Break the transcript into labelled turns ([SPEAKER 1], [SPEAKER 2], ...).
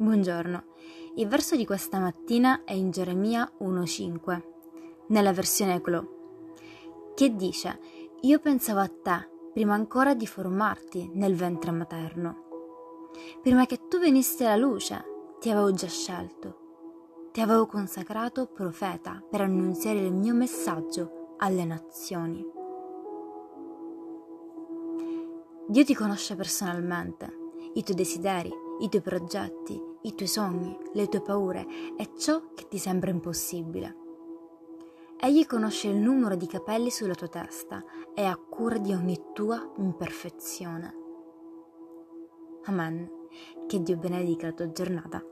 [SPEAKER 1] Buongiorno. Il verso di questa mattina è in Geremia 1:5, nella versione Eclo, che dice: Io pensavo a te prima ancora di formarti nel ventre materno. Prima che tu venissi alla luce, ti avevo già scelto. Ti avevo consacrato profeta per annunziare il mio messaggio alle nazioni. Dio ti conosce personalmente, i tuoi desideri, i tuoi progetti, i tuoi sogni, le tue paure e ciò che ti sembra impossibile. Egli conosce il numero di capelli sulla tua testa e ha cura di ogni tua imperfezione. Amen. Che Dio benedica la tua giornata